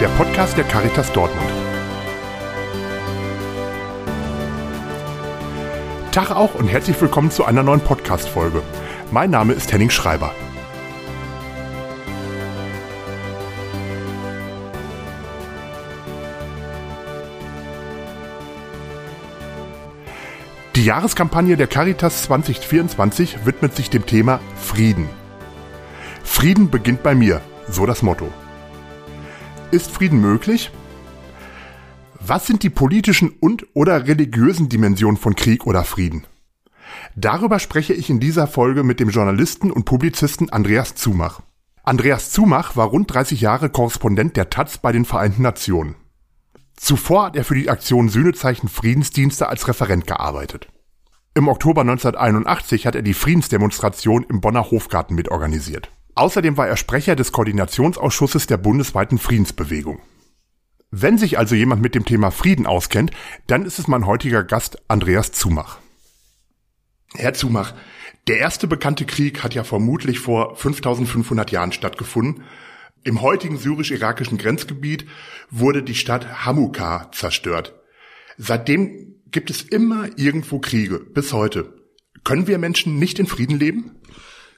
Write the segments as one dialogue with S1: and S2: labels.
S1: der Podcast der Caritas Dortmund. Tag auch und herzlich willkommen zu einer neuen Podcast-Folge. Mein Name ist Henning Schreiber. Die Jahreskampagne der Caritas 2024 widmet sich dem Thema Frieden. Frieden beginnt bei mir, so das Motto. Ist Frieden möglich? Was sind die politischen und oder religiösen Dimensionen von Krieg oder Frieden? Darüber spreche ich in dieser Folge mit dem Journalisten und Publizisten Andreas Zumach. Andreas Zumach war rund 30 Jahre Korrespondent der Taz bei den Vereinten Nationen. Zuvor hat er für die Aktion Sühnezeichen Friedensdienste als Referent gearbeitet. Im Oktober 1981 hat er die Friedensdemonstration im Bonner Hofgarten mitorganisiert. Außerdem war er Sprecher des Koordinationsausschusses der bundesweiten Friedensbewegung. Wenn sich also jemand mit dem Thema Frieden auskennt, dann ist es mein heutiger Gast Andreas Zumach. Herr Zumach, der erste bekannte Krieg hat ja vermutlich vor 5500 Jahren stattgefunden. Im heutigen syrisch-irakischen Grenzgebiet wurde die Stadt Hamukar zerstört. Seitdem gibt es immer irgendwo Kriege, bis heute. Können wir Menschen nicht in Frieden leben?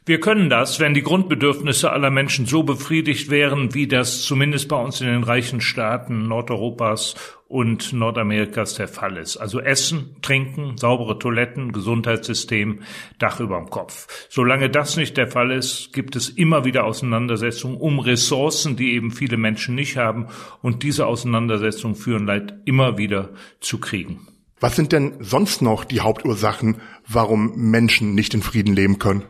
S2: Wir können das, wenn die Grundbedürfnisse aller Menschen so befriedigt wären, wie das zumindest bei uns in den reichen Staaten Nordeuropas und Nordamerikas der Fall ist. Also Essen, Trinken, saubere Toiletten, Gesundheitssystem, Dach überm Kopf. Solange das nicht der Fall ist, gibt es immer wieder Auseinandersetzungen um Ressourcen, die eben viele Menschen nicht haben. Und diese Auseinandersetzungen führen leid immer wieder zu Kriegen.
S1: Was sind denn sonst noch die Hauptursachen, warum Menschen nicht in Frieden leben können?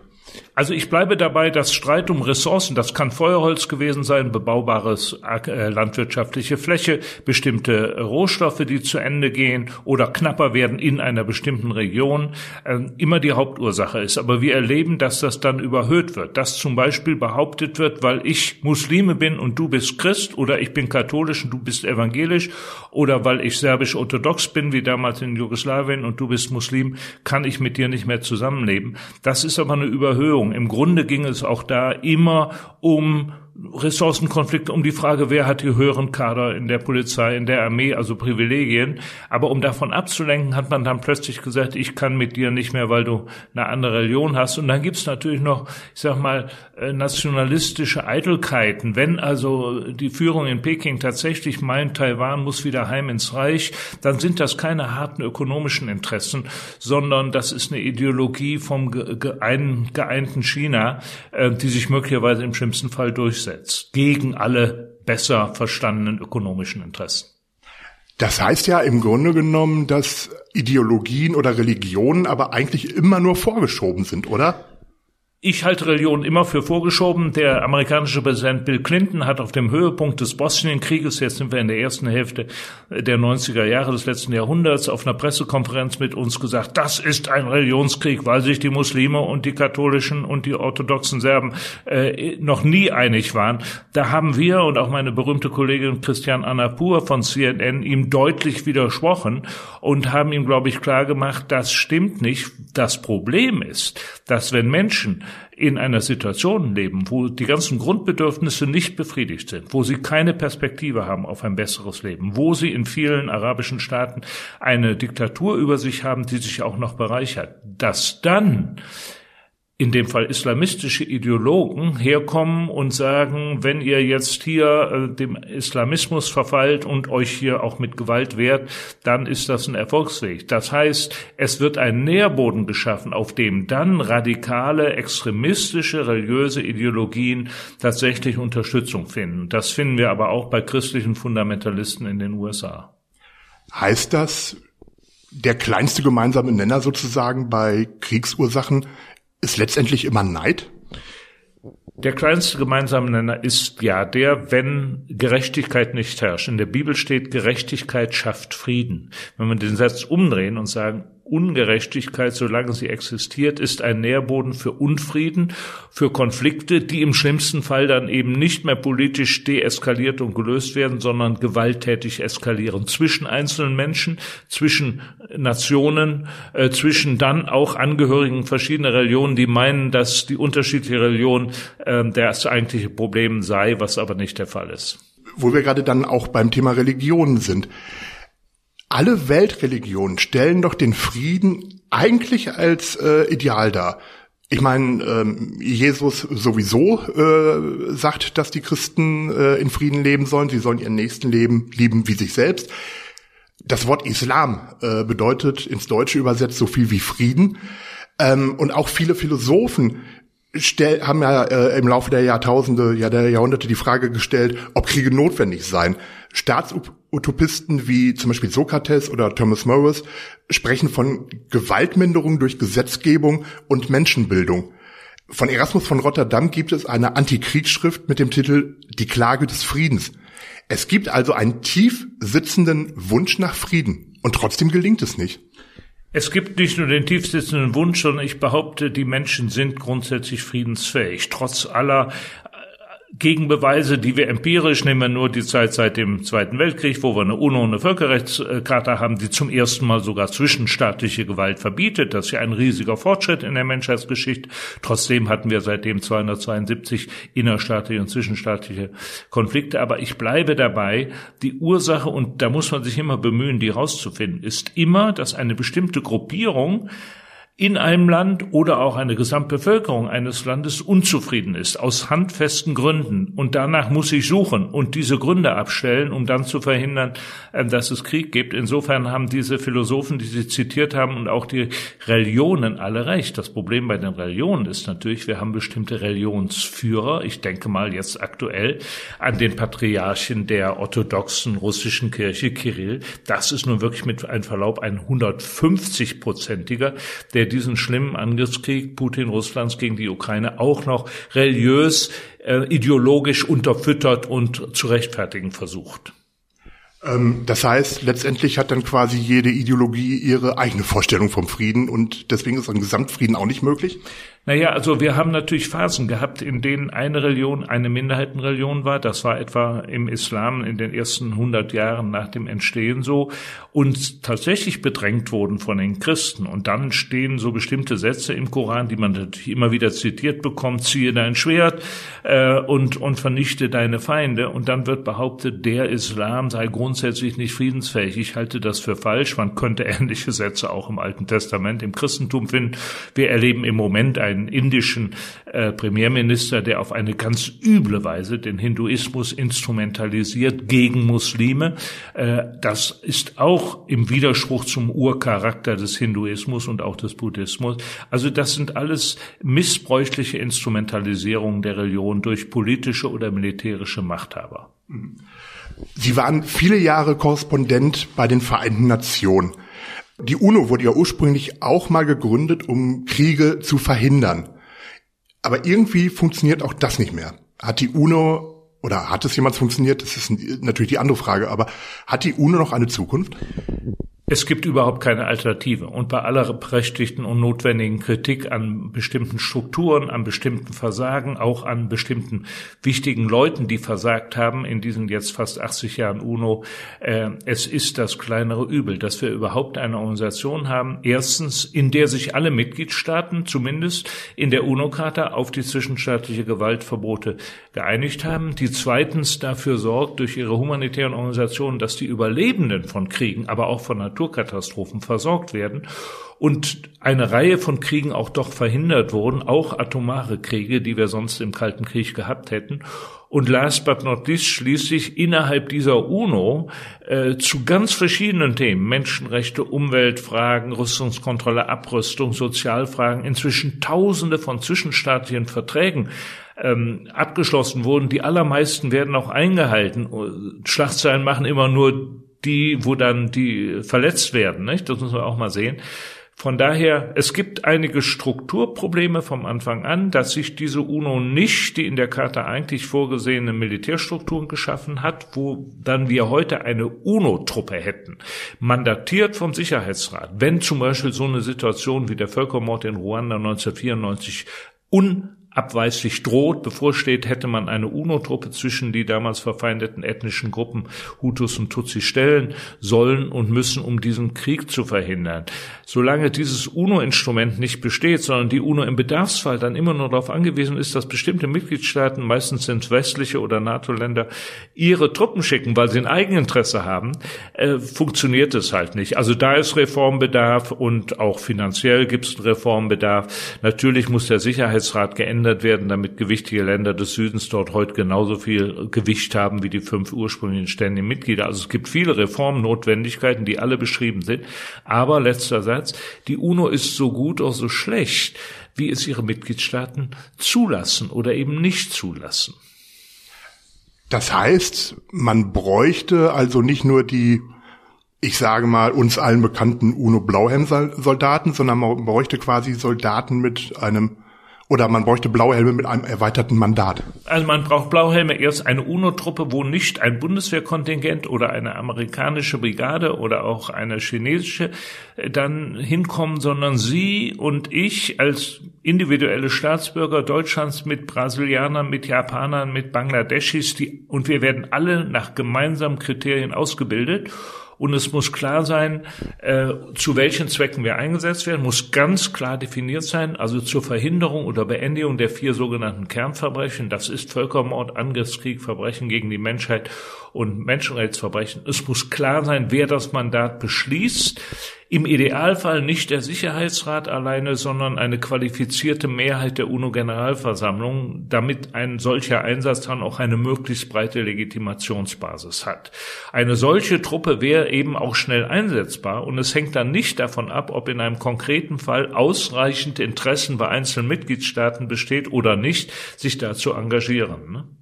S2: Also ich bleibe dabei, dass Streit um Ressourcen, das kann Feuerholz gewesen sein, bebaubares äh, landwirtschaftliche Fläche, bestimmte Rohstoffe, die zu Ende gehen oder knapper werden in einer bestimmten Region, äh, immer die Hauptursache ist. Aber wir erleben, dass das dann überhöht wird, dass zum Beispiel behauptet wird, weil ich Muslime bin und du bist Christ oder ich bin katholisch und du bist evangelisch oder weil ich serbisch-orthodox bin, wie damals in Jugoslawien und du bist Muslim, kann ich mit dir nicht mehr zusammenleben. Das ist aber eine Überhöhung. Im Grunde ging es auch da immer um Ressourcenkonflikte um die Frage, wer hat die höheren Kader in der Polizei, in der Armee, also Privilegien. Aber um davon abzulenken, hat man dann plötzlich gesagt, ich kann mit dir nicht mehr, weil du eine andere Religion hast. Und dann gibt's natürlich noch, ich sag mal, äh, nationalistische Eitelkeiten. Wenn also die Führung in Peking tatsächlich meint, Taiwan muss wieder heim ins Reich, dann sind das keine harten ökonomischen Interessen, sondern das ist eine Ideologie vom geeinten China, äh, die sich möglicherweise im schlimmsten Fall durchsetzt durchsetzt gegen alle besser verstandenen ökonomischen Interessen.
S1: Das heißt ja im Grunde genommen, dass Ideologien oder Religionen aber eigentlich immer nur vorgeschoben sind, oder?
S2: Ich halte Religion immer für vorgeschoben. Der amerikanische Präsident Bill Clinton hat auf dem Höhepunkt des Bosnienkrieges, jetzt sind wir in der ersten Hälfte der 90er Jahre des letzten Jahrhunderts, auf einer Pressekonferenz mit uns gesagt, das ist ein Religionskrieg, weil sich die Muslime und die katholischen und die orthodoxen Serben äh, noch nie einig waren. Da haben wir und auch meine berühmte Kollegin Christian Anapur von CNN ihm deutlich widersprochen und haben ihm, glaube ich, klar gemacht, das stimmt nicht. Das Problem ist, dass wenn Menschen in einer Situation leben, wo die ganzen Grundbedürfnisse nicht befriedigt sind, wo sie keine Perspektive haben auf ein besseres Leben, wo sie in vielen arabischen Staaten eine Diktatur über sich haben, die sich auch noch bereichert, dass dann in dem Fall islamistische Ideologen herkommen und sagen, wenn ihr jetzt hier äh, dem Islamismus verfallt und euch hier auch mit Gewalt wehrt, dann ist das ein Erfolgsweg. Das heißt, es wird ein Nährboden geschaffen, auf dem dann radikale, extremistische, religiöse Ideologien tatsächlich Unterstützung finden. Das finden wir aber auch bei christlichen Fundamentalisten in den USA.
S1: Heißt das, der kleinste gemeinsame Nenner sozusagen bei Kriegsursachen ist letztendlich immer Neid?
S2: Der kleinste gemeinsame Nenner ist ja der, wenn Gerechtigkeit nicht herrscht. In der Bibel steht, Gerechtigkeit schafft Frieden. Wenn wir den Satz umdrehen und sagen, Ungerechtigkeit, solange sie existiert, ist ein Nährboden für Unfrieden, für Konflikte, die im schlimmsten Fall dann eben nicht mehr politisch deeskaliert und gelöst werden, sondern gewalttätig eskalieren zwischen einzelnen Menschen, zwischen Nationen, äh, zwischen dann auch Angehörigen verschiedener Religionen, die meinen, dass die unterschiedliche Religion äh, das eigentliche Problem sei, was aber nicht der Fall ist.
S1: wo wir gerade dann auch beim Thema Religion sind. Alle Weltreligionen stellen doch den Frieden eigentlich als äh, Ideal dar. Ich meine, ähm, Jesus sowieso äh, sagt, dass die Christen äh, in Frieden leben sollen. Sie sollen ihren Nächsten leben, lieben wie sich selbst. Das Wort Islam äh, bedeutet ins Deutsche übersetzt so viel wie Frieden. Ähm, und auch viele Philosophen stell, haben ja äh, im Laufe der Jahrtausende, ja der Jahrhunderte die Frage gestellt, ob Kriege notwendig seien. Staatsutopisten wie zum Beispiel Sokrates oder Thomas Morris sprechen von Gewaltminderung durch Gesetzgebung und Menschenbildung. Von Erasmus von Rotterdam gibt es eine Antikriegsschrift mit dem Titel Die Klage des Friedens. Es gibt also einen tief sitzenden Wunsch nach Frieden und trotzdem gelingt es nicht.
S2: Es gibt nicht nur den tiefsitzenden Wunsch, sondern ich behaupte, die Menschen sind grundsätzlich friedensfähig, trotz aller Gegenbeweise, die wir empirisch, nehmen wir nur die Zeit seit dem Zweiten Weltkrieg, wo wir eine UNO, eine Völkerrechtscharta haben, die zum ersten Mal sogar zwischenstaatliche Gewalt verbietet. Das ist ja ein riesiger Fortschritt in der Menschheitsgeschichte. Trotzdem hatten wir seitdem 272 innerstaatliche und zwischenstaatliche Konflikte. Aber ich bleibe dabei, die Ursache, und da muss man sich immer bemühen, die rauszufinden, ist immer, dass eine bestimmte Gruppierung in einem Land oder auch eine Gesamtbevölkerung eines Landes unzufrieden ist, aus handfesten Gründen. Und danach muss ich suchen und diese Gründe abstellen, um dann zu verhindern, äh, dass es Krieg gibt. Insofern haben diese Philosophen, die Sie zitiert haben, und auch die Religionen alle recht. Das Problem bei den Religionen ist natürlich, wir haben bestimmte Religionsführer. Ich denke mal jetzt aktuell an den Patriarchen der orthodoxen russischen Kirche, Kirill. Das ist nun wirklich mit einem Verlaub ein 150-prozentiger, der der diesen schlimmen Angriffskrieg Putin Russlands gegen die Ukraine auch noch religiös, äh, ideologisch unterfüttert und zu rechtfertigen versucht.
S1: Ähm, das heißt, letztendlich hat dann quasi jede Ideologie ihre eigene Vorstellung vom Frieden und deswegen ist ein Gesamtfrieden auch nicht möglich?
S2: Naja, also wir haben natürlich Phasen gehabt, in denen eine Religion eine Minderheitenreligion war. Das war etwa im Islam in den ersten 100 Jahren nach dem Entstehen so und tatsächlich bedrängt wurden von den Christen. Und dann stehen so bestimmte Sätze im Koran, die man natürlich immer wieder zitiert bekommt, ziehe dein Schwert äh, und, und vernichte deine Feinde. Und dann wird behauptet, der Islam sei grundsätzlich nicht friedensfähig. Ich halte das für falsch. Man könnte ähnliche Sätze auch im Alten Testament, im Christentum finden. Wir erleben im Moment ein einen indischen äh, Premierminister, der auf eine ganz üble Weise den Hinduismus instrumentalisiert gegen Muslime. Äh, das ist auch im Widerspruch zum Urcharakter des Hinduismus und auch des Buddhismus. Also das sind alles missbräuchliche Instrumentalisierungen der Religion durch politische oder militärische Machthaber.
S1: Sie waren viele Jahre Korrespondent bei den Vereinten Nationen. Die UNO wurde ja ursprünglich auch mal gegründet, um Kriege zu verhindern. Aber irgendwie funktioniert auch das nicht mehr. Hat die UNO oder hat es jemals funktioniert? Das ist natürlich die andere Frage. Aber hat die UNO noch eine Zukunft?
S2: Es gibt überhaupt keine Alternative. Und bei aller berechtigten und notwendigen Kritik an bestimmten Strukturen, an bestimmten Versagen, auch an bestimmten wichtigen Leuten, die versagt haben in diesen jetzt fast 80 Jahren UNO, äh, es ist das kleinere Übel, dass wir überhaupt eine Organisation haben, erstens, in der sich alle Mitgliedstaaten zumindest in der UNO-Charta auf die zwischenstaatliche Gewaltverbote geeinigt haben, die zweitens dafür sorgt, durch ihre humanitären Organisationen, dass die Überlebenden von Kriegen, aber auch von Natur Naturkatastrophen versorgt werden und eine Reihe von Kriegen auch doch verhindert wurden, auch atomare Kriege, die wir sonst im Kalten Krieg gehabt hätten. Und last but not least schließlich innerhalb dieser UNO äh, zu ganz verschiedenen Themen, Menschenrechte, Umweltfragen, Rüstungskontrolle, Abrüstung, Sozialfragen, inzwischen Tausende von zwischenstaatlichen Verträgen ähm, abgeschlossen wurden. Die allermeisten werden auch eingehalten. Schlagzeilen machen immer nur die, wo dann die verletzt werden. Nicht? Das muss man auch mal sehen. Von daher, es gibt einige Strukturprobleme vom Anfang an, dass sich diese UNO nicht die in der Charta eigentlich vorgesehenen Militärstrukturen geschaffen hat, wo dann wir heute eine UNO-Truppe hätten, mandatiert vom Sicherheitsrat. Wenn zum Beispiel so eine Situation wie der Völkermord in Ruanda 1994 un abweislich droht, bevorsteht, hätte man eine UNO-Truppe zwischen die damals verfeindeten ethnischen Gruppen Hutus und Tutsi stellen sollen und müssen, um diesen Krieg zu verhindern. Solange dieses UNO-Instrument nicht besteht, sondern die UNO im Bedarfsfall dann immer nur darauf angewiesen ist, dass bestimmte Mitgliedstaaten, meistens sind westliche oder NATO-Länder, ihre Truppen schicken, weil sie ein Eigeninteresse haben, äh, funktioniert es halt nicht. Also da ist Reformbedarf und auch finanziell gibt es Reformbedarf. Natürlich muss der Sicherheitsrat geändert verändert werden, damit gewichtige Länder des Südens dort heute genauso viel Gewicht haben wie die fünf ursprünglichen ständigen Mitglieder. Also es gibt viele Reformnotwendigkeiten, die alle beschrieben sind. Aber letzter Satz, die UNO ist so gut oder so schlecht, wie es ihre Mitgliedstaaten zulassen oder eben nicht zulassen.
S1: Das heißt, man bräuchte also nicht nur die ich sage mal, uns allen bekannten UNO-Blauhelm-Soldaten, sondern man bräuchte quasi Soldaten mit einem oder man bräuchte Blauhelme mit einem erweiterten Mandat.
S2: Also man braucht Blauhelme erst eine UNO-Truppe, wo nicht ein Bundeswehrkontingent oder eine amerikanische Brigade oder auch eine chinesische äh, dann hinkommen, sondern Sie und ich als individuelle Staatsbürger Deutschlands mit Brasilianern, mit Japanern, mit Bangladeschis, die, und wir werden alle nach gemeinsamen Kriterien ausgebildet und es muss klar sein, äh, zu welchen Zwecken wir eingesetzt werden, muss ganz klar definiert sein, also zur Verhinderung oder Beendigung der vier sogenannten Kernverbrechen. Das ist Völkermord, Angriffskrieg, Verbrechen gegen die Menschheit und Menschenrechtsverbrechen. Es muss klar sein, wer das Mandat beschließt. Im Idealfall nicht der Sicherheitsrat alleine, sondern eine qualifizierte Mehrheit der UNO-Generalversammlung, damit ein solcher Einsatz dann auch eine möglichst breite Legitimationsbasis hat. Eine solche Truppe wäre eben auch schnell einsetzbar und es hängt dann nicht davon ab, ob in einem konkreten Fall ausreichend Interessen bei einzelnen Mitgliedstaaten besteht oder nicht, sich da zu engagieren.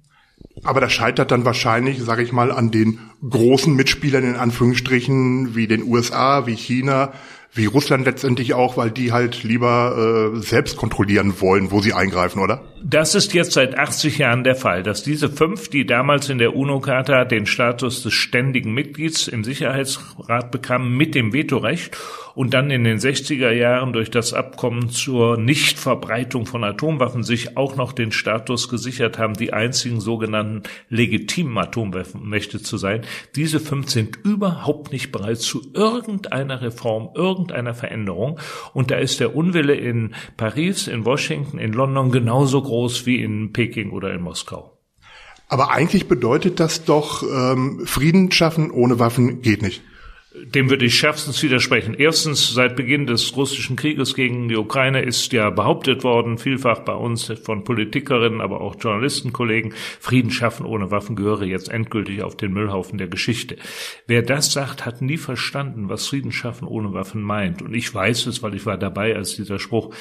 S1: Aber das scheitert dann wahrscheinlich, sage ich mal, an den großen Mitspielern in Anführungsstrichen wie den USA, wie China, wie Russland letztendlich auch, weil die halt lieber äh, selbst kontrollieren wollen, wo sie eingreifen, oder?
S2: Das ist jetzt seit 80 Jahren der Fall, dass diese fünf, die damals in der UNO-Charta den Status des ständigen Mitglieds im Sicherheitsrat bekamen, mit dem Vetorecht und dann in den 60er Jahren durch das Abkommen zur Nichtverbreitung von Atomwaffen sich auch noch den Status gesichert haben, die einzigen sogenannten legitimen Atomwaffenmächte zu sein. Diese fünf sind überhaupt nicht bereit zu irgendeiner Reform, irgendeiner Veränderung. Und da ist der Unwille in Paris, in Washington, in London genauso groß wie in Peking oder in Moskau.
S1: Aber eigentlich bedeutet das doch, ähm, Frieden schaffen ohne Waffen geht nicht.
S2: Dem würde ich schärfstens widersprechen. Erstens, seit Beginn des russischen Krieges gegen die Ukraine ist ja behauptet worden, vielfach bei uns von Politikerinnen, aber auch Journalistenkollegen, Frieden schaffen ohne Waffen gehöre jetzt endgültig auf den Müllhaufen der Geschichte. Wer das sagt, hat nie verstanden, was Frieden schaffen ohne Waffen meint. Und ich weiß es, weil ich war dabei, als dieser Spruch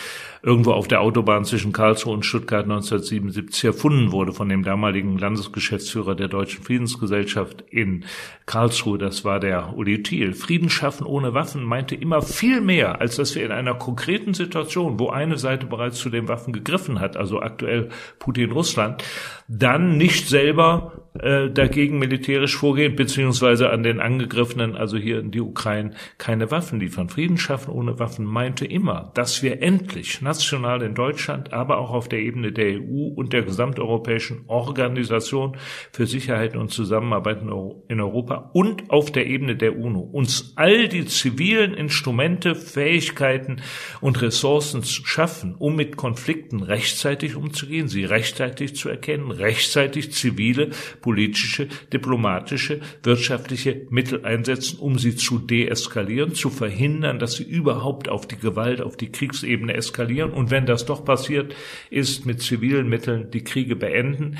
S2: irgendwo auf der Autobahn zwischen Karlsruhe und Stuttgart 1977 erfunden wurde von dem damaligen Landesgeschäftsführer der Deutschen Friedensgesellschaft in Karlsruhe. Das war der Uli Thiel. Frieden schaffen ohne Waffen meinte immer viel mehr, als dass wir in einer konkreten Situation, wo eine Seite bereits zu den Waffen gegriffen hat, also aktuell Putin Russland, dann nicht selber äh, dagegen militärisch vorgehen, beziehungsweise an den Angegriffenen, also hier in die Ukraine, keine Waffen liefern. Frieden schaffen ohne Waffen meinte immer, dass wir endlich national in Deutschland, aber auch auf der Ebene der EU und der gesamteuropäischen Organisation für Sicherheit und Zusammenarbeit in Europa und auf der Ebene der UNO uns all die zivilen Instrumente, Fähigkeiten und Ressourcen schaffen, um mit Konflikten rechtzeitig umzugehen, sie rechtzeitig zu erkennen, rechtzeitig zivile, politische, diplomatische, wirtschaftliche Mittel einsetzen, um sie zu deeskalieren, zu verhindern, dass sie überhaupt auf die Gewalt, auf die Kriegsebene eskalieren. Und wenn das doch passiert ist, mit zivilen Mitteln die Kriege beenden,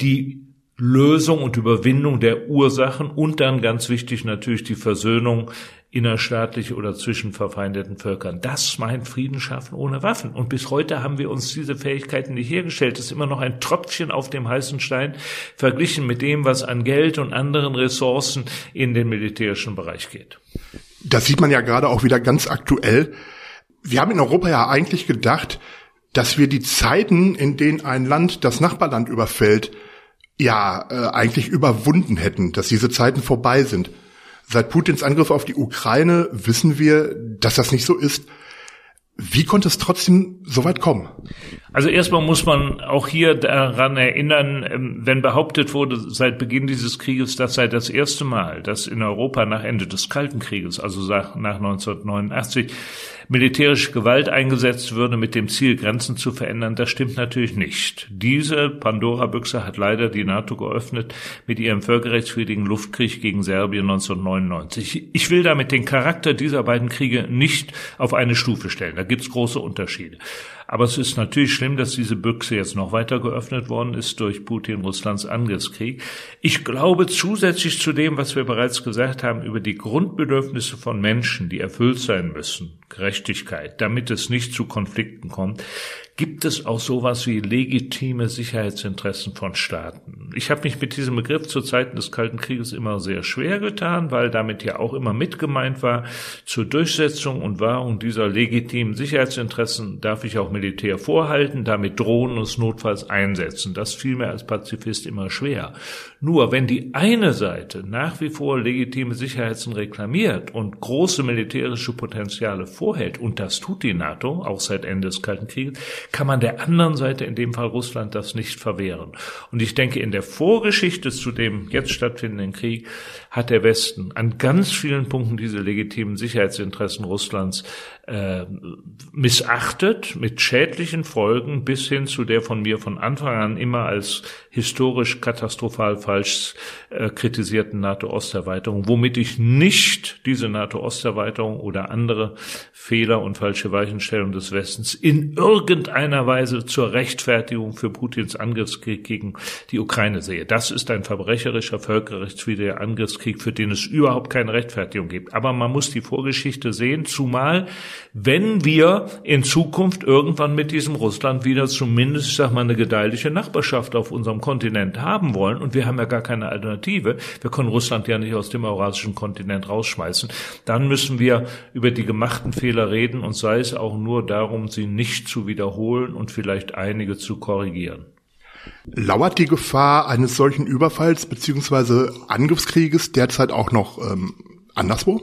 S2: die Lösung und Überwindung der Ursachen und dann ganz wichtig natürlich die Versöhnung innerstaatlich oder zwischen verfeindeten Völkern. Das meint Frieden schaffen ohne Waffen. Und bis heute haben wir uns diese Fähigkeiten nicht hergestellt. Das ist immer noch ein Tröpfchen auf dem heißen Stein verglichen mit dem, was an Geld und anderen Ressourcen in den militärischen Bereich geht.
S1: Das sieht man ja gerade auch wieder ganz aktuell. Wir haben in Europa ja eigentlich gedacht, dass wir die Zeiten, in denen ein Land das Nachbarland überfällt, ja äh, eigentlich überwunden hätten, dass diese Zeiten vorbei sind. Seit Putins Angriff auf die Ukraine wissen wir, dass das nicht so ist. Wie konnte es trotzdem so weit kommen?
S2: Also erstmal muss man auch hier daran erinnern, ähm, wenn behauptet wurde seit Beginn dieses Krieges, das sei das erste Mal, dass in Europa nach Ende des Kalten Krieges, also nach 1989, militärische Gewalt eingesetzt würde mit dem Ziel, Grenzen zu verändern, das stimmt natürlich nicht. Diese Pandora-Büchse hat leider die NATO geöffnet mit ihrem völkerrechtswidrigen Luftkrieg gegen Serbien 1999. Ich will damit den Charakter dieser beiden Kriege nicht auf eine Stufe stellen. Da gibt's große Unterschiede. Aber es ist natürlich schlimm, dass diese Büchse jetzt noch weiter geöffnet worden ist durch Putin Russlands Angriffskrieg. Ich glaube zusätzlich zu dem, was wir bereits gesagt haben über die Grundbedürfnisse von Menschen, die erfüllt sein müssen, Gerechtigkeit, damit es nicht zu Konflikten kommt, gibt es auch sowas wie legitime Sicherheitsinteressen von Staaten. Ich habe mich mit diesem Begriff zu Zeiten des Kalten Krieges immer sehr schwer getan, weil damit ja auch immer mitgemeint war, zur Durchsetzung und Wahrung dieser legitimen Sicherheitsinteressen darf ich auch Militär vorhalten, damit drohen und es notfalls einsetzen. Das fiel mir als Pazifist immer schwer. Nur wenn die eine Seite nach wie vor legitime Sicherheitsen reklamiert und große militärische Potenziale vorhält, und das tut die NATO, auch seit Ende des Kalten Krieges, kann man der anderen Seite, in dem Fall Russland, das nicht verwehren. Und ich denke, in der Vorgeschichte zu dem jetzt stattfindenden Krieg hat der Westen an ganz vielen Punkten diese legitimen Sicherheitsinteressen Russlands äh, missachtet, mit schädlichen Folgen bis hin zu der von mir von Anfang an immer als historisch katastrophal falsch äh, kritisierten NATO-Osterweiterung, womit ich nicht diese NATO-Osterweiterung oder andere Fehler und falsche Weichenstellung des Westens in irgendeiner Weise zur Rechtfertigung für Putins Angriffskrieg gegen die Ukraine sehe. Das ist ein verbrecherischer, völkerrechtswidriger Angriffskrieg, für den es überhaupt keine Rechtfertigung gibt. Aber man muss die Vorgeschichte sehen, zumal wenn wir in Zukunft irgendwann mit diesem Russland wieder zumindest, ich sag mal, eine gedeihliche Nachbarschaft auf unserem Kontinent haben wollen, und wir haben ja gar keine Alternative, wir können Russland ja nicht aus dem eurasischen Kontinent rausschmeißen, dann müssen wir über die gemachten Fehler reden und sei es auch nur darum, sie nicht zu wiederholen und vielleicht einige zu korrigieren.
S1: Lauert die Gefahr eines solchen Überfalls beziehungsweise Angriffskrieges derzeit auch noch ähm, anderswo?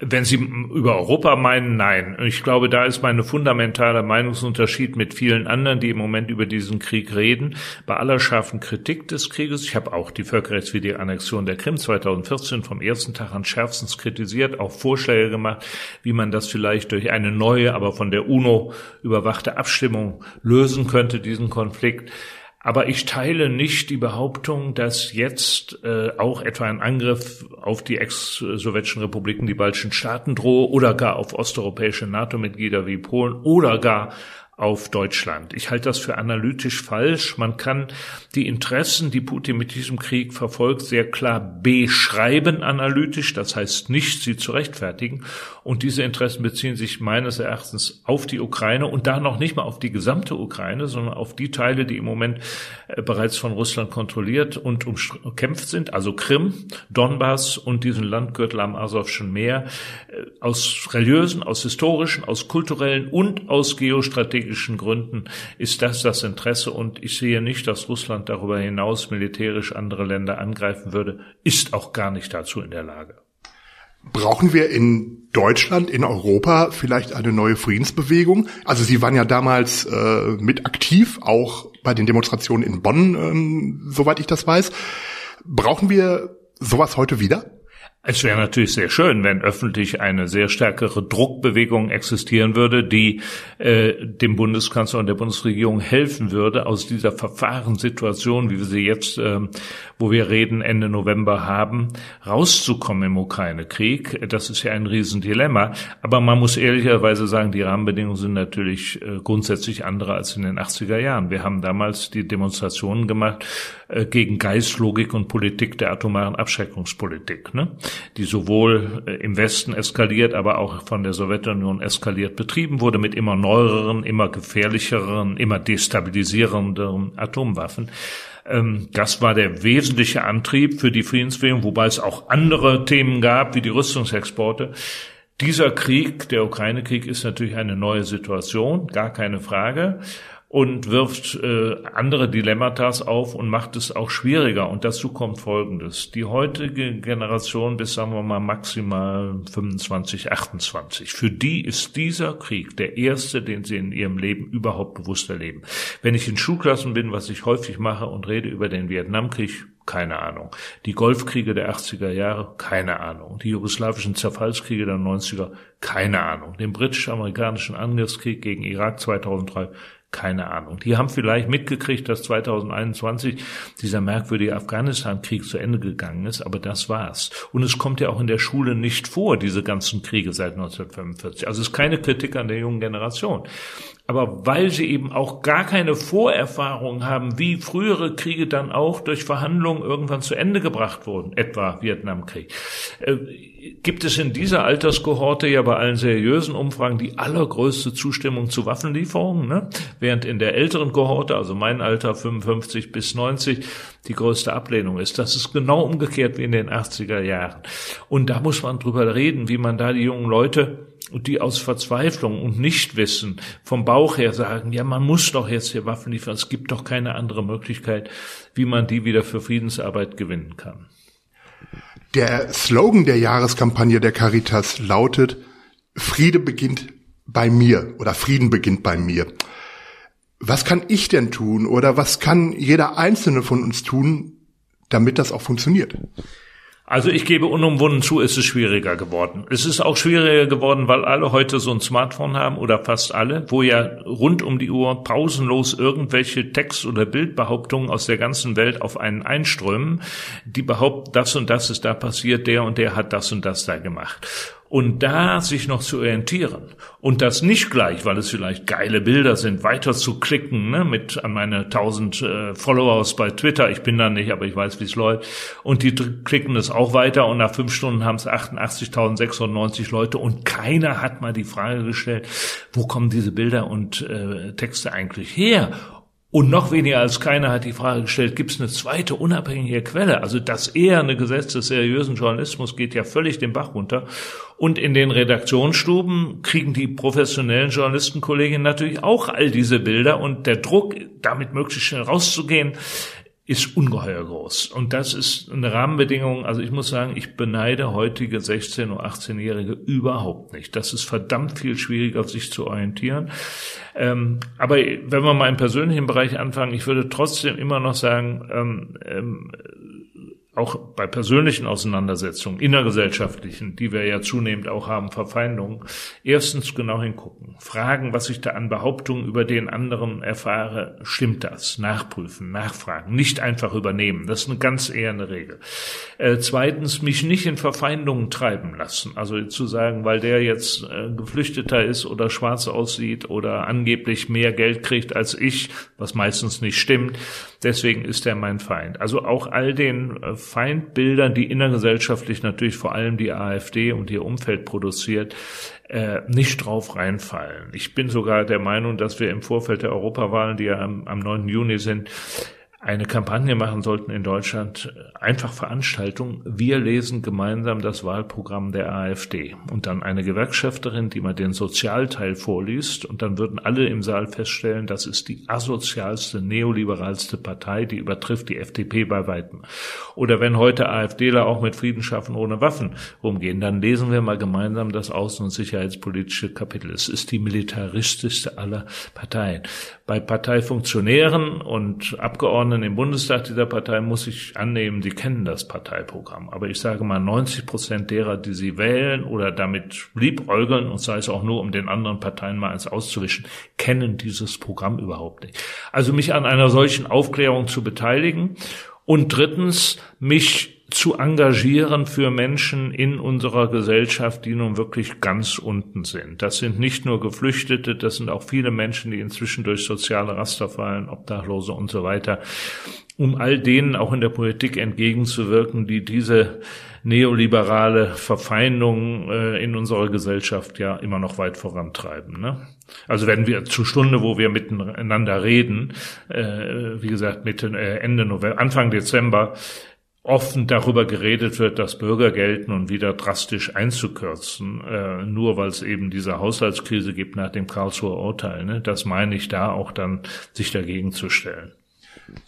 S2: Wenn Sie über Europa meinen, nein. Ich glaube, da ist meine fundamentale Meinungsunterschied mit vielen anderen, die im Moment über diesen Krieg reden. Bei aller scharfen Kritik des Krieges, ich habe auch die völkerrechtswidrige Annexion der Krim 2014 vom ersten Tag an schärfstens kritisiert, auch Vorschläge gemacht, wie man das vielleicht durch eine neue, aber von der UNO überwachte Abstimmung lösen könnte, diesen Konflikt. Aber ich teile nicht die Behauptung, dass jetzt äh, auch etwa ein Angriff auf die ex-sowjetischen Republiken, die baltischen Staaten drohe oder gar auf osteuropäische NATO-Mitglieder wie Polen oder gar auf Deutschland. Ich halte das für analytisch falsch. Man kann die Interessen, die Putin mit diesem Krieg verfolgt, sehr klar beschreiben analytisch, das heißt nicht sie zu rechtfertigen. Und diese Interessen beziehen sich meines Erachtens auf die Ukraine und da noch nicht mal auf die gesamte Ukraine, sondern auf die Teile, die im Moment äh, bereits von Russland kontrolliert und umkämpft sind, also Krim, Donbass und diesen Landgürtel am Asowschen Meer, äh, aus religiösen, aus historischen, aus kulturellen und aus geostrategischen strategischen Gründen ist das das Interesse und ich sehe nicht, dass Russland darüber hinaus militärisch andere Länder angreifen würde, ist auch gar nicht dazu in der Lage.
S1: Brauchen wir in Deutschland, in Europa vielleicht eine neue Friedensbewegung? Also Sie waren ja damals äh, mit aktiv, auch bei den Demonstrationen in Bonn, ähm, soweit ich das weiß. Brauchen wir sowas heute wieder?
S2: Es wäre natürlich sehr schön, wenn öffentlich eine sehr stärkere Druckbewegung existieren würde, die äh, dem Bundeskanzler und der Bundesregierung helfen würde, aus dieser Verfahrenssituation, wie wir sie jetzt, äh, wo wir reden, Ende November haben, rauszukommen im Ukraine-Krieg. Das ist ja ein Riesendilemma. Aber man muss ehrlicherweise sagen, die Rahmenbedingungen sind natürlich äh, grundsätzlich andere als in den 80er Jahren. Wir haben damals die Demonstrationen gemacht äh, gegen Geistlogik und Politik der atomaren Abschreckungspolitik. Ne? die sowohl äh, im Westen eskaliert, aber auch von der Sowjetunion eskaliert betrieben wurde mit immer neueren, immer gefährlicheren, immer destabilisierenderen Atomwaffen. Ähm, das war der wesentliche Antrieb für die Friedensbewegung, wobei es auch andere Themen gab, wie die Rüstungsexporte. Dieser Krieg, der Ukraine-Krieg, ist natürlich eine neue Situation, gar keine Frage. Und wirft äh, andere Dilemmata auf und macht es auch schwieriger. Und dazu kommt Folgendes. Die heutige Generation bis, sagen wir mal, maximal 25, 28, für die ist dieser Krieg der erste, den sie in ihrem Leben überhaupt bewusst erleben. Wenn ich in Schulklassen bin, was ich häufig mache und rede über den Vietnamkrieg, keine Ahnung. Die Golfkriege der 80er Jahre, keine Ahnung. Die jugoslawischen Zerfallskriege der 90er, keine Ahnung. Den britisch-amerikanischen Angriffskrieg gegen Irak 2003, keine Ahnung. Die haben vielleicht mitgekriegt, dass 2021 dieser merkwürdige Afghanistan-Krieg zu Ende gegangen ist, aber das war's. Und es kommt ja auch in der Schule nicht vor, diese ganzen Kriege seit 1945. Also es ist keine Kritik an der jungen Generation. Aber weil sie eben auch gar keine Vorerfahrung haben, wie frühere Kriege dann auch durch Verhandlungen irgendwann zu Ende gebracht wurden, etwa Vietnamkrieg, äh, gibt es in dieser Alterskohorte ja bei allen seriösen Umfragen die allergrößte Zustimmung zu Waffenlieferungen, ne? während in der älteren Kohorte, also mein Alter 55 bis 90, die größte Ablehnung ist. Das ist genau umgekehrt wie in den 80er Jahren. Und da muss man drüber reden, wie man da die jungen Leute die aus Verzweiflung und Nichtwissen vom Bauch her sagen, ja, man muss doch jetzt hier Waffen liefern, es gibt doch keine andere Möglichkeit, wie man die wieder für Friedensarbeit gewinnen kann.
S1: Der Slogan der Jahreskampagne der Caritas lautet, Friede beginnt bei mir oder Frieden beginnt bei mir. Was kann ich denn tun oder was kann jeder Einzelne von uns tun, damit das auch funktioniert?
S2: Also ich gebe unumwunden zu, es ist schwieriger geworden. Es ist auch schwieriger geworden, weil alle heute so ein Smartphone haben oder fast alle, wo ja rund um die Uhr pausenlos irgendwelche Text- oder Bildbehauptungen aus der ganzen Welt auf einen einströmen, die behaupten, das und das ist da passiert, der und der hat das und das da gemacht. Und da sich noch zu orientieren und das nicht gleich, weil es vielleicht geile Bilder sind, weiter zu klicken, ne, mit an meine 1000 äh, Followers bei Twitter. Ich bin da nicht, aber ich weiß, wie es läuft. Und die klicken das auch weiter und nach fünf Stunden haben es 88.690 Leute und keiner hat mal die Frage gestellt, wo kommen diese Bilder und äh, Texte eigentlich her? Und noch weniger als keiner hat die Frage gestellt, gibt es eine zweite unabhängige Quelle? Also das eher eine Gesetz des seriösen Journalismus geht ja völlig den Bach runter. Und in den Redaktionsstuben kriegen die professionellen Journalistenkolleginnen natürlich auch all diese Bilder und der Druck, damit möglichst schnell rauszugehen, ist ungeheuer groß. Und das ist eine Rahmenbedingung. Also ich muss sagen, ich beneide heutige 16- und 18-Jährige überhaupt nicht. Das ist verdammt viel schwieriger, sich zu orientieren. Ähm, aber wenn wir mal im persönlichen Bereich anfangen, ich würde trotzdem immer noch sagen, ähm, ähm, auch bei persönlichen Auseinandersetzungen, innergesellschaftlichen, die wir ja zunehmend auch haben, Verfeindungen, erstens genau hingucken, fragen, was ich da an Behauptungen über den anderen erfahre, stimmt das? Nachprüfen, nachfragen, nicht einfach übernehmen. Das ist eine ganz eher eine Regel. Äh, zweitens, mich nicht in Verfeindungen treiben lassen. Also zu sagen, weil der jetzt äh, Geflüchteter ist oder schwarz aussieht oder angeblich mehr Geld kriegt als ich, was meistens nicht stimmt, deswegen ist er mein Feind. Also auch all den äh, Feindbildern, die innergesellschaftlich natürlich vor allem die AfD und ihr Umfeld produziert, äh, nicht drauf reinfallen. Ich bin sogar der Meinung, dass wir im Vorfeld der Europawahlen, die ja am, am 9. Juni sind, eine Kampagne machen sollten in Deutschland, einfach Veranstaltung. Wir lesen gemeinsam das Wahlprogramm der AfD und dann eine Gewerkschafterin, die mal den Sozialteil vorliest und dann würden alle im Saal feststellen, das ist die asozialste, neoliberalste Partei, die übertrifft die FDP bei weitem. Oder wenn heute AfDler auch mit Frieden schaffen ohne Waffen rumgehen, dann lesen wir mal gemeinsam das außen- und sicherheitspolitische Kapitel. Es ist die militaristischste aller Parteien. Bei Parteifunktionären und Abgeordneten Abgeordneten im Bundestag dieser Partei muss ich annehmen, sie kennen das Parteiprogramm. Aber ich sage mal, 90 Prozent derer, die sie wählen oder damit liebäugeln, und sei es auch nur, um den anderen Parteien mal eins auszuwischen, kennen dieses Programm überhaupt nicht. Also mich an einer solchen Aufklärung zu beteiligen und drittens, mich zu engagieren für Menschen in unserer Gesellschaft, die nun wirklich ganz unten sind. Das sind nicht nur Geflüchtete, das sind auch viele Menschen, die inzwischen durch soziale Raster fallen, Obdachlose und so weiter, um all denen auch in der Politik entgegenzuwirken, die diese neoliberale Verfeindung äh, in unserer Gesellschaft ja immer noch weit vorantreiben. Ne? Also wenn wir zur Stunde, wo wir miteinander reden, äh, wie gesagt Mitte, äh, Ende November, Anfang Dezember, offen darüber geredet wird, das Bürgergeld nun wieder drastisch einzukürzen, äh, nur weil es eben diese Haushaltskrise gibt nach dem Karlsruher Urteil. Ne? Das meine ich da auch dann, sich dagegen zu stellen.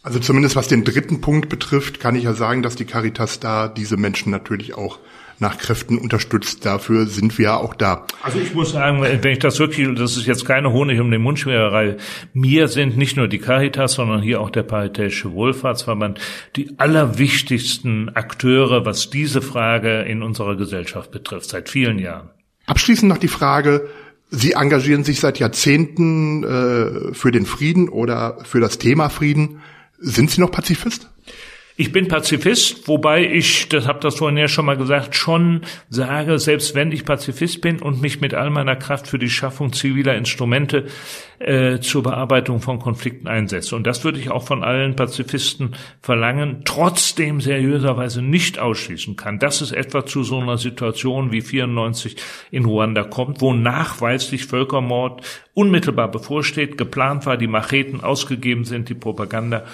S1: Also zumindest was den dritten Punkt betrifft, kann ich ja sagen, dass die Caritas da diese Menschen natürlich auch nach Kräften unterstützt. Dafür sind wir ja auch da.
S2: Also ich muss sagen, wenn ich das wirklich, das ist jetzt keine Honig um den Mundschwererei, mir sind nicht nur die Caritas, sondern hier auch der Paritätische Wohlfahrtsverband die allerwichtigsten Akteure, was diese Frage in unserer Gesellschaft betrifft, seit vielen Jahren.
S1: Abschließend noch die Frage, Sie engagieren sich seit Jahrzehnten äh, für den Frieden oder für das Thema Frieden. Sind Sie noch Pazifist?
S2: Ich bin Pazifist, wobei ich, das habe das vorhin ja schon mal gesagt, schon sage, selbst wenn ich Pazifist bin und mich mit all meiner Kraft für die Schaffung ziviler Instrumente äh, zur Bearbeitung von Konflikten einsetze. Und das würde ich auch von allen Pazifisten verlangen, trotzdem seriöserweise nicht ausschließen kann, dass es etwa zu so einer Situation wie 94 in Ruanda kommt, wo nachweislich Völkermord unmittelbar bevorsteht, geplant war, die Macheten ausgegeben sind, die Propaganda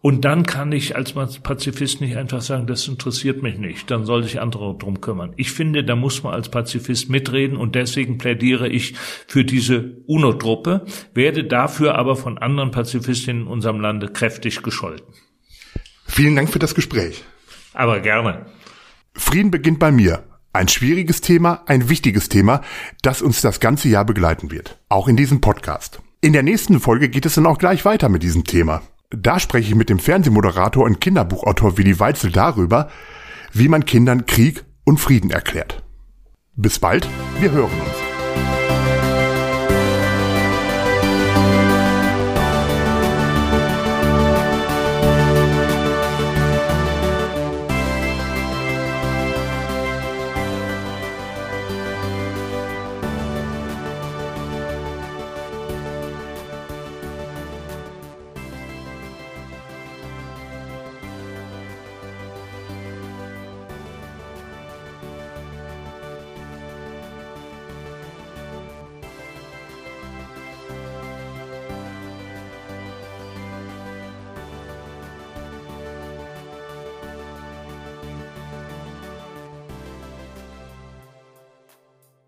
S2: und dann kann ich als Pazifist nicht einfach sagen, das interessiert mich nicht, dann soll sich andere drum kümmern. Ich finde, da muss man als Pazifist mitreden und deswegen plädiere ich für diese UNO-Truppe, werde dafür aber von anderen Pazifistinnen in unserem Lande kräftig gescholten.
S1: Vielen Dank für das Gespräch.
S2: Aber gerne.
S1: Frieden beginnt bei mir. Ein schwieriges Thema, ein wichtiges Thema, das uns das ganze Jahr begleiten wird. Auch in diesem Podcast. In der nächsten Folge geht es dann auch gleich weiter mit diesem Thema. Da spreche ich mit dem Fernsehmoderator und Kinderbuchautor Willi Weitzel darüber, wie man Kindern Krieg und Frieden erklärt. Bis bald, wir hören uns.